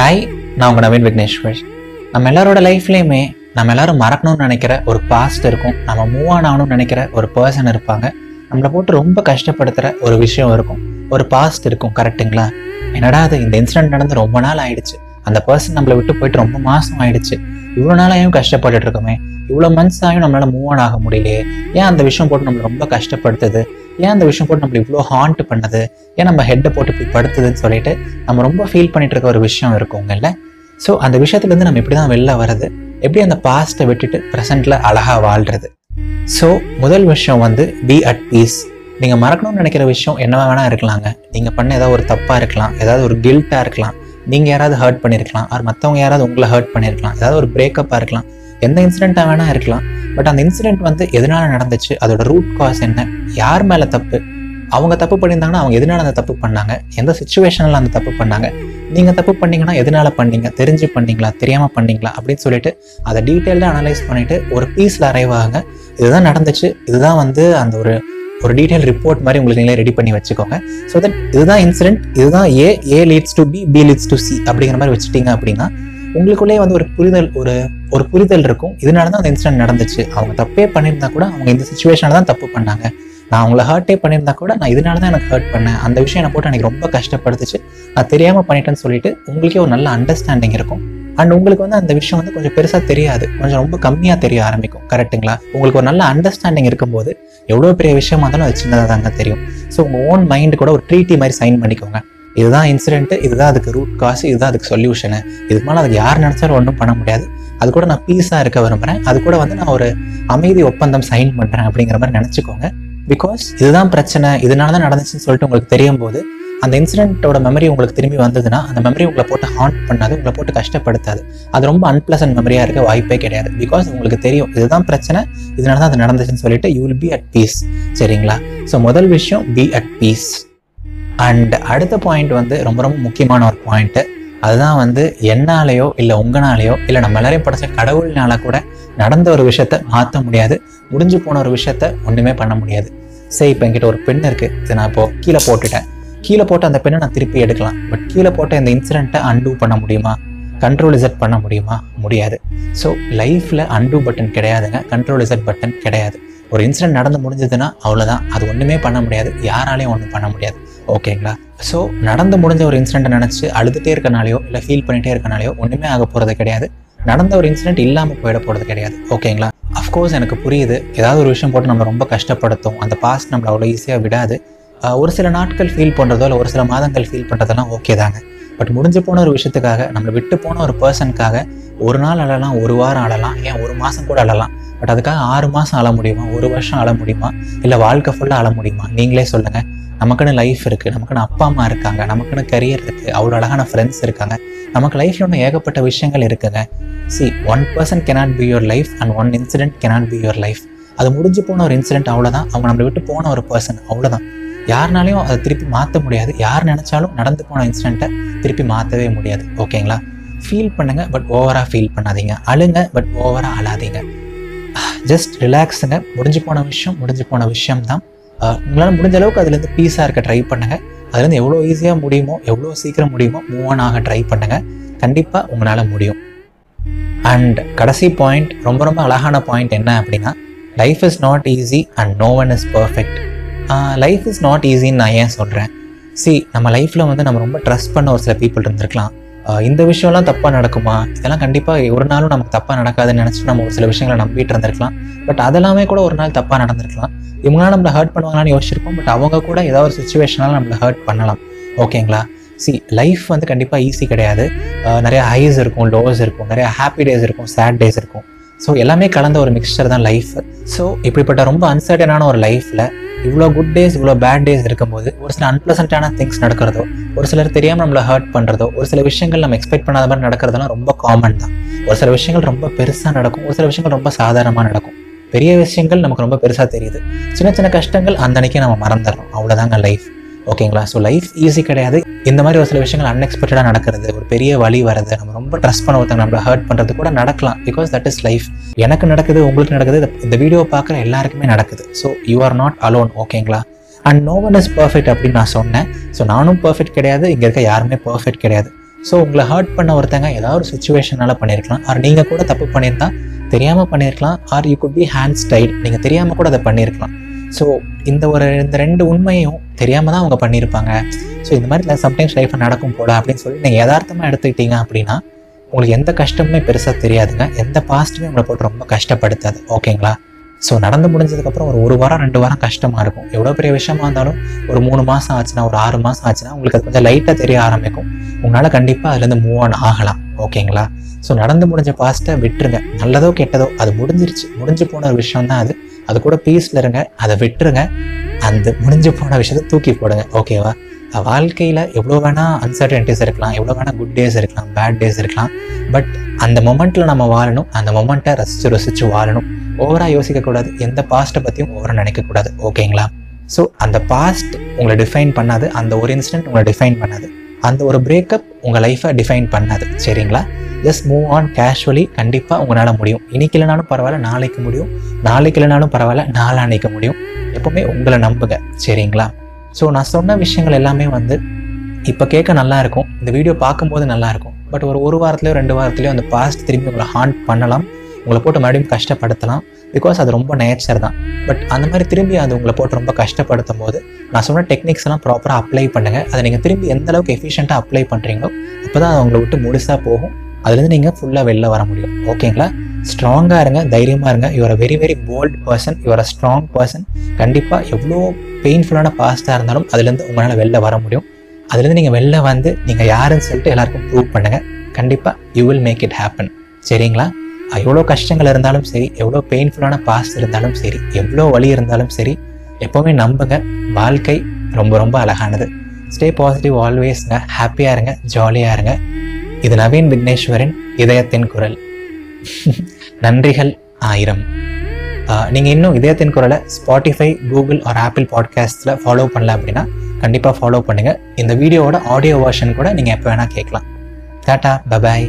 Hi நான் உங்கள் நவீன் விக்னேஸ்வர். நம்ம எல்லாரோட லைஃப்லேயுமே நம்ம எல்லாரும் மறக்கணும்னு நினைக்கிற ஒரு பாஸ்ட் இருக்கும். நம்ம மூவ் ஆன் ஆகணும்னு நினைக்கிற ஒரு பர்சன் இருப்பாங்க. நம்மளை போட்டு ரொம்ப கஷ்டப்படுத்துகிற ஒரு விஷயம் இருக்கும். ஒரு பாஸ்ட் இருக்கும் கரெக்ட்டுங்களா என்னடா அது இந்த இன்சிடென்ட் நடந்து ரொம்ப நாள் ஆயிடுச்சு. அந்த பர்சன் நம்மளை விட்டு போயிட்டு ரொம்ப மாதம் ஆயிடுச்சு. இவ்வளோ நாளாயும் கஷ்டப்பட்டுட்டு இருக்கோமே? இவ்வளோ மந்த்ஸ் ஆகியும் நம்மளால் மூவ் ஆன் ஆக முடியலையே. ஏன் அந்த விஷயம் போட்டு நம்மளை ரொம்ப கஷ்டப்படுத்துது? ஏன் அந்த விஷயம் போட்டு நம்மளை இவ்வளோ ஹாண்ட் பண்ணுது? ஏன் நம்ம ஹெட்டை போட்டு இப்படி படுத்துதுன்னு சொல்லிட்டு நம்ம ரொம்ப ஃபீல் பண்ணிட்டு இருக்க ஒரு விஷயம் இருக்குங்கல்ல ஸோ அந்த விஷயத்துலேருந்து நம்ம இப்படி தான் வெளில வர்றது. எப்படி அந்த பாஸ்ட்டை விட்டுட்டு ப்ரெசென்ட்டில் அழகாக வாழ்றது? ஸோ முதல் விஷயம் வந்து பி அட் பீஸ் நீங்கள் மறக்கணும்னு நினைக்கிற விஷயம் என்னவா வேணா இருக்கலாங்க. நீங்கள் பண்ண ஏதாவது ஒரு தப்பாக இருக்கலாம். ஏதாவது ஒரு கில்ட்டாக இருக்கலாம். நீங்கள் யாராவது ஹர்ட் பண்ணியிருக்கலாம் ஆர் மற்றவங்க யாராவது உங்களை ஹர்ட் பண்ணியிருக்கலாம் ஏதாவது ஒரு பிரேக்கப்பாக இருக்கலாம். எந்த இன்சிடெண்ட்டாக வேணால் இருக்கலாம். பட் அந்த இன்சிடெண்ட் வந்து எதனால் நடந்துச்சு? அதோட ரூட் காஸ் என்ன? யார் மேலே தப்பு? அவங்க தப்பு பண்ணியிருந்தாங்கன்னா அவங்க எதனால அந்த தப்பு பண்ணாங்க? எந்த சுச்சுவேஷனில் அந்த தப்பு பண்ணாங்க? நீங்கள் தப்பு பண்ணீங்கன்னா எதனால் பண்ணீங்க? தெரிஞ்சு பண்ணீங்களா? தெரியாமல் பண்ணீங்களா? அப்படின்னு சொல்லிட்டு அதை டீட்டெயிலாக அனலைஸ் பண்ணிவிட்டு ஒரு பீஸில் அரைவ் ஆகுங்க. இதுதான் நடந்துச்சு. இதுதான் வந்து அந்த ஒரு ஒரு டீட்டெயில் ரிப்போர்ட் மாதிரி உங்களுக்கு நீங்களே ரெடி பண்ணி வச்சுக்கோங்க. ஸோ தென் இதுதான் இன்சிடென்ட் இதுதான் A A leads to B B leads to C அப்படிங்கிற மாதிரி வச்சுட்டீங்க அப்படின்னா உங்களுக்குள்ளே வந்து ஒரு புரிதல் ஒரு ஒரு புரிதல் இருக்கும். இதனால தான் அந்த இன்சிடென்ட் நடந்துச்சு. அவங்க தப்பே பண்ணியிருந்தா கூட அவங்க இந்த சுச்சுவேஷனில் தான் தப்பு பண்ணாங்க. நான் அவங்கள ஹர்ட்டே பண்ணியிருந்தா கூட நான் இதனால தான் எனக்கு ஹர்ட் பண்ணேன். அந்த விஷயம் என்னை போட்டு எனக்கு ரொம்ப கஷ்டப்படுத்துச்சு. நான் தெரியாமல் பண்ணிட்டேன்னு சொல்லிட்டு உங்களுக்கே ஒரு நல்ல அண்டர்ஸ்டாண்டிங் இருக்கும். அண்ட் உங்களுக்கு வந்து அந்த விஷயம் வந்து கொஞ்சம் பெருசாக தெரியாது. கொஞ்சம் ரொம்ப கம்மியாக தெரிய ஆரம்பிக்கும். கரெக்ட்டுங்களா உங்களுக்கு ஒரு நல்ல அண்டர்ஸ்டாண்டிங் இருக்கும்போது எவ்வளோ பெரிய விஷயமா இருந்தாலும் அது சின்னதாக தாங்க தெரியும். ஸோ உங்கள் ஓன் மைண்டு கூட ஒரு ட்ரீட்டி மாதிரி சைன் பண்ணிக்கோங்க. இதுதான் இன்சிடென்ட்டு இதுதான் அதுக்கு ரூட் காசு இதுதான் அதுக்கு சொல்யூஷனு இது மேலே அதுக்கு யார் நினச்சாலும் ஒன்றும் பண்ண முடியாது. அது கூட நான் பீஸாக இருக்க விரும்புகிறேன் அது கூட வந்து நான் ஒரு அமைதி ஒப்பந்தம் சைன் பண்ணுறேன் அப்படிங்கிற மாதிரி நினச்சிக்கோங்க. பிகாஸ் இதுதான் பிரச்சனை இதனால தான் நடந்துச்சுன்னு சொல்லிட்டு உங்களுக்கு தெரியும் போது அந்த இன்சிடென்ட்டோட மெமரி உங்களுக்கு திரும்பி வந்ததுன்னா அந்த மெமரி உங்களை போட்டு ஹாண்ட் பண்ணாது உங்களை போட்டு கஷ்டப்படுத்தாது. அது ரொம்ப அன்பிளசன்ட் மெமரியாக இருக்க வாய்ப்பே கிடையாது. பிகாஸ் உங்களுக்கு தெரியும் இதுதான் பிரச்சனை இதனால தான் அது நடந்துச்சுன்னு சொல்லிட்டு you will be at peace சரிங்களா? ஸோ முதல் விஷயம் பி அட் பீஸ் அண்ட் அடுத்த பாயிண்ட் வந்து ரொம்ப ரொம்ப முக்கியமான ஒரு பாயிண்ட்டு அதுதான் வந்து என்னாலேயோ இல்லை உங்களாலேயோ இல்லை நம்ம எல்லாரையும் படைச்ச கடவுள்னால கூட நடந்த ஒரு விஷயத்த மாற்ற முடியாது. முடிஞ்சு போன ஒரு விஷயத்த ஒன்றுமே பண்ண முடியாது. சரி இப்போ என்கிட்ட ஒரு பெண் இருக்குது இது நான் இப்போ கீழே போட்டுட்டேன். கீழே போட்டு அந்த பெண்ணை நான் திருப்பி எடுக்கலாம். பட் கீழே போட்ட இந்த இன்சிடெண்ட்டை அன்டூ பண்ண முடியுமா? கண்ட்ரோல் இசட் பண்ண முடியுமா? முடியாது. ஸோ லைஃப்பில் அன்டூ பட்டன் கிடையாதுங்க. கண்ட்ரோல் இசட் பட்டன் கிடையாது. ஒரு இன்சிடென்ட் நடந்து முடிஞ்சதுன்னா அவ்வளோதான் அது ஒன்றுமே பண்ண முடியாது. யாராலையும் ஒன்றும் பண்ண முடியாது. ஓகேங்களா? ஸோ நடந்து முடிஞ்ச ஒரு இன்சிடென்ட்டை நினச்சி அழுதுகிட்டே இருக்கனாலையோ இல்லை ஃபீல் பண்ணிகிட்டே இருக்கனாலையோ ஒன்றுமே ஆக போகிறது கிடையாது. நடந்த ஒரு இன்சிடென்ட் இல்லாமல் போயிட போகிறது கிடையாது. ஓகேங்களா? அஃப்கோர்ஸ் எனக்கு புரியுது. ஏதாவது ஒரு விஷயம் போட்டு நம்ம ரொம்ப கஷ்டப்படுத்தும். அந்த பாஸ்ட் நம்மளை அவ்வளோ ஈஸியாக விடாது. ஒரு சில நாட்கள் ஃபீல் பண்ணுறதோ இல்லை ஒரு சில மாதங்கள் ஃபீல் பண்ணுறதெல்லாம் ஓகே தாங்க. பட் முடிஞ்சு போன ஒரு விஷயத்துக்காக நம்மளை விட்டு போன ஒரு பர்சனுக்காக ஒரு நாள் அழலாம் ஒரு வாரம் அழலாம் ஏன் ஒரு மாதம் கூட அழலாம். பட் அதுக்காக ஆறு மாதம் அழ முடியுமா? ஒரு வருஷம் அழ முடியுமா? இல்லை வாழ்க்கை ஃபுல்லாக அழ முடியுமா? நீங்களே சொல்லுங்கள் நமக்குன்னு லைஃப் இருக்குது நமக்குன்னு அப்பா அம்மா இருக்காங்க நமக்குன்னு கரியர் இருக்குது அவ்வளோ அழகான ஃப்ரெண்ட்ஸ் இருக்காங்க. நமக்கு லைஃப்ல ஒன்று ஏகப்பட்ட விஷயங்கள் இருக்குங்க. See one person cannot be your life and one incident cannot be your life அது முடிஞ்சு போன ஒரு இன்சிடென்ட் அவ்வளோதான் அவங்க நம்மளை விட்டு போன ஒரு பர்சன் அவ்வளோதான் யாருனாலையும் அதை திருப்பி மாற்ற முடியாது. யார் நினச்சாலும் நடந்து போன இன்சிடெண்ட்டை திருப்பி மாற்றவே முடியாது. ஓகேங்களா ஃபீல் பண்ணுங்கள் பட் ஓவராக ஃபீல் பண்ணாதீங்க. அழுங்க பட் ஓவராக அழாதீங்க. ஜஸ்ட் ரிலாக்ஸுங்க முடிஞ்சு போன விஷயம் முடிஞ்சு போன விஷயம் தான் உங்களால் முடிஞ்ச அளவுக்கு அதுலேருந்து பீஸாக இருக்க ட்ரை பண்ணுங்க. அதுலேருந்து எவ்வளோ ஈஸியாக முடியுமோ எவ்வளோ சீக்கிரம் முடியுமோ மூவ் ஆன் ஆக ட்ரை பண்ணுங்க. கண்டிப்பாக உங்களால் முடியும். அண்ட் கடைசி பாயிண்ட் ரொம்ப ரொம்ப அழகான பாயிண்ட் என்ன அப்படின்னா life is not easy and no one is perfect life is not ஈஸின்னு நான் ஏன் சொல்கிறேன் சி நம்ம லைஃப்பில் வந்து நம்ம ரொம்ப ட்ரஸ்ட் பண்ண ஒரு சில பீப்புள் இருந்திருக்கலாம். இந்த விஷயம்லாம் தப்பாக நடக்குமா? இதெல்லாம் கண்டிப்பாக ஒரு நாளும் நமக்கு தப்பாக நடக்காதுன்னு நினச்சிட்டு நம்ம ஒரு சில விஷயங்களை நம்பிட்டு இருந்திருக்கலாம். பட் அதெல்லாமே கூட ஒரு நாள் தப்பாக நடந்திருக்கலாம். இவங்களாம் நம்மளை ஹர்ட் பண்ணுவாங்களான்னு யோசிச்சிருப்போம். பட் அவங்க கூட ஏதாவது ஒரு சுச்சுவேஷனால நம்மளை ஹர்ட் பண்ணலாம். ஓகேங்களா சி லைஃப் வந்து கண்டிப்பாக ஈஸி கிடையாது. நிறையா நிறைய ஹைஸ் இருக்கும் லோஸ் இருக்கும் நிறைய ஹாப்பி டேஸ் இருக்கும் சேட் டேஸ் இருக்கும். ஸோ எல்லாமே கலந்த ஒரு மிக்சர் தான் லைஃப் ஸோ இப்படிப்பட்ட ரொம்ப அன்சர்டனான ஒரு லைஃப்பில் இவ்வளோ குட் டேஸ் இவ்வளோ பேட் டேஸ் இருக்கும்போது ஒரு சில அன்பிளசண்டான திங்ஸ் நடக்கிறதோ ஒரு சிலர் தெரியாமல் நம்மளை ஹர்ட் பண்ணுறதோ ஒரு சில விஷயங்கள் நம்ம எக்ஸ்பெக்ட் பண்ணாத மாதிரி நடக்கிறதெல்லாம் ரொம்ப காமன் தான். ஒரு சில விஷயங்கள் ரொம்ப பெருசாக நடக்கும் ஒரு சில விஷயங்கள் ரொம்ப சாதாரணமாக நடக்கும். பெரிய விஷயங்கள் நமக்கு ரொம்ப பெருசாக தெரியுது. சின்ன சின்ன கஷ்டங்கள் அந்த அன்னைக்கே நம்ம மறந்துடுறோம். அவ்வளோதாங்க லைஃப் ஓகேங்களா? ஸோ லைஃப் ஈஸி கிடையாது. இந்த மாதிரி ஒரு சில விஷயங்கள் அன்எக்ஸ்பெக்டடாக நடக்கிறது ஒரு பெரிய வழி வரது நம்ம ரொம்ப ட்ரஸ்ட் பண்ண ஒருத்தங்க நம்மளை ஹர்ட் பண்ணுறது கூட நடக்கலாம். பிகாஸ் தட் இஸ் லைஃப் எனக்கு நடக்குது உங்களுக்கு நடக்குது இந்த- வீடியோ பார்க்குற எல்லாருக்குமே நடக்குது. So you are not alone ஓகேங்களா? And no one is perfect அப்படின்னு நான் சொன்னேன். ஸோ நானும் பர்ஃபெக்ட் கிடையாது இங்கே இருக்க யாருமே பர்ஃபெக்ட் கிடையாது. ஸோ உங்களை ஹர்ட் பண்ண ஒருத்தங்க ஏதாவது ஒரு சுச்சுவேஷனால் பண்ணியிருக்கலாம் ஆர் நீங்கள் கூட தப்பு பண்ணியிருந்தா தெரியாமல் பண்ணியிருக்கலாம் are you good be hand style நீங்கள் தெரியாமல் கூட அதை பண்ணியிருக்கலாம் ஸோ இந்த ஒரு இந்த ரெண்டு உண்மையும் தெரியாமல் தான் அவங்க பண்ணியிருப்பாங்க ஸோ இந்த மாதிரி சம்டைம்ஸ் லைஃப்பில் நடக்கும் போல அப்படின்னு சொல்லி நீங்கள் யதார்த்தமாக எடுத்துக்கிட்டீங்க அப்படின்னா உங்களுக்கு எந்த கஷ்டமுமே பெருசாக தெரியாதுங்க. எந்த பாஸ்ட்டுமே உங்களை போட்டு ரொம்ப கஷ்டப்படுத்தாது. ஓகேங்களா ஸோ நடந்து முடிஞ்சதுக்கப்புறம் ஒரு ஒரு வாரம் ரெண்டு வாரம் கஷ்டமாக இருக்கும். எவ்வளோ பெரிய விஷயமா இருந்தாலும் ஒரு மூணு மாதம் ஆச்சுன்னா ஒரு ஆறு மாதம் ஆச்சுன்னா உங்களுக்கு அது கொஞ்சம் லைட்டாக தெரிய ஆரம்பிக்கும். உங்களால் கண்டிப்பாக அதுலேருந்து மூவ் ஆன் ஆகலாம். ஓகேங்களா ஸோ நடந்து முடிஞ்ச பாஸ்ட்டை விட்டுருங்க. நல்லதோ கெட்டதோ அது முடிஞ்சிருச்சு. முடிஞ்சு போன ஒரு விஷயம் தான் அது. அது கூட பீஸில் இருங்க அதை விட்டுருங்க. அந்த முடிஞ்சு போன விஷயத்தை தூக்கி போடுங்க ஓகேவா வாழ்க்கையில் எவ்வளோ வேணால் அன்சர்டனிட்டிஸ் இருக்கலாம் எவ்வளோ வேணால் குட் டேஸ் இருக்கலாம் பேட் டேஸ் இருக்கலாம். பட் அந்த மொமெண்ட்டில் நம்ம வாழணும் அந்த மொமெண்ட்டை ரசித்து ரசித்து வாழணும். ஓவராக யோசிக்கக்கூடாது எந்த பாஸ்ட்டை பற்றியும் ஓவராக நினைக்கக்கூடாது ஓகேங்களா ஸோ அந்த பாஸ்ட் உங்களை டிஃபைன் பண்ணாது அந்த ஒரு இன்சிடென்ட் உங்களை டிஃபைன் பண்ணாது. அந்த ஒரு பிரேக்கப் உங்கள் லைஃப்பை டிஃபைன் பண்ணாது சரிங்களா? ஜஸ்ட் மூவ் ஆன் கேஷுவலி கண்டிப்பாக உங்களால் முடியும். இன்னைக்கு இல்லைனாலும் பரவாயில்ல நாளைக்கு முடியும். நாளைக்கு இல்லைனாலும் பரவாயில்ல நாளானைக்கு முடியும். எப்போவுமே உங்களை நம்புங்க. சரிங்களா? ஸோ நான் சொன்ன விஷயங்கள் எல்லாமே வந்து இப்போ கேட்க நல்லா இருக்கும். இந்த வீடியோ பார்க்கும்போது நல்லாயிருக்கும் பட் ஒரு ஒரு வாரத்துலையோ ரெண்டு வாரத்துலையோ அந்த பாஸ்ட் திரும்பி உங்களை ஹாண்ட் பண்ணலாம். உங்களை போட்டு மறுபடியும் கஷ்டப்படுத்தலாம். பிகாஸ் அது ரொம்ப நேச்சர் தான். பட் அந்த மாதிரி திரும்பி அது உங்களை போட்டு ரொம்ப கஷ்டப்படுத்தும் போது நான் சொன்ன டெக்னிக்ஸ் எல்லாம் ப்ராப்பராக அப்ளை பண்ணுங்கள் அதை நீங்கள் திரும்பி எந்த அளவுக்கு எஃபிஷியண்ட்டாக அப்ளை பண்ணுறீங்களோ அப்போ தான் அது உங்களை விட்டு முழுசாக போகும். அதுலேருந்து நீங்கள் ஃபுல்லாக வெளில வர முடியும். ஓகேங்களா ஸ்ட்ராங்காக இருங்க தைரியமாக இருங்க. Your very very bold person your a strong person கண்டிப்பாக எவ்வளோ பெயின்ஃபுல்லான பாஸ்ட்டாக இருந்தாலும் அதுலேருந்து உங்களால் வெளில வர முடியும். அதுலேருந்து நீங்கள் வெளில வந்து நீங்கள் யாருன்னு சொல்லிட்டு எல்லாருக்கும் ப்ரூவ் பண்ணுங்கள் கண்டிப்பாக you will make it happen சரிங்களா? எவ்வளோ கஷ்டங்கள் இருந்தாலும் சரி எவ்வளோ பெயின்ஃபுல்லான பாஸ்ட் இருந்தாலும் சரி எவ்வளோ வலி இருந்தாலும் சரி எப்போவுமே நம்புங்க. வாழ்க்கை ரொம்ப ரொம்ப அழகானது. ஸ்டே பாசிட்டிவ் ஆல்வேஸ்ங்க ஹாப்பியாக இருங்க. ஜாலியாக இருங்க. இது நவீன் விக்னேஸ்வரின் இதயத்தின் குரல். நன்றிகள் ஆயிரம். நீங்கள் இன்னும் இதயத்தின் குரலை ஸ்பாட்டிஃபை கூகுள் ஒரு ஆப்பிள் பாட்காஸ்ட்டில் ஃபாலோ பண்ணல அப்படின்னா கண்டிப்பாக ஃபாலோ பண்ணுங்கள் இந்த வீடியோவோட ஆடியோ வேர்ஷன் கூட நீங்கள் எப்போ வேணால் கேட்கலாம். Tata bye bye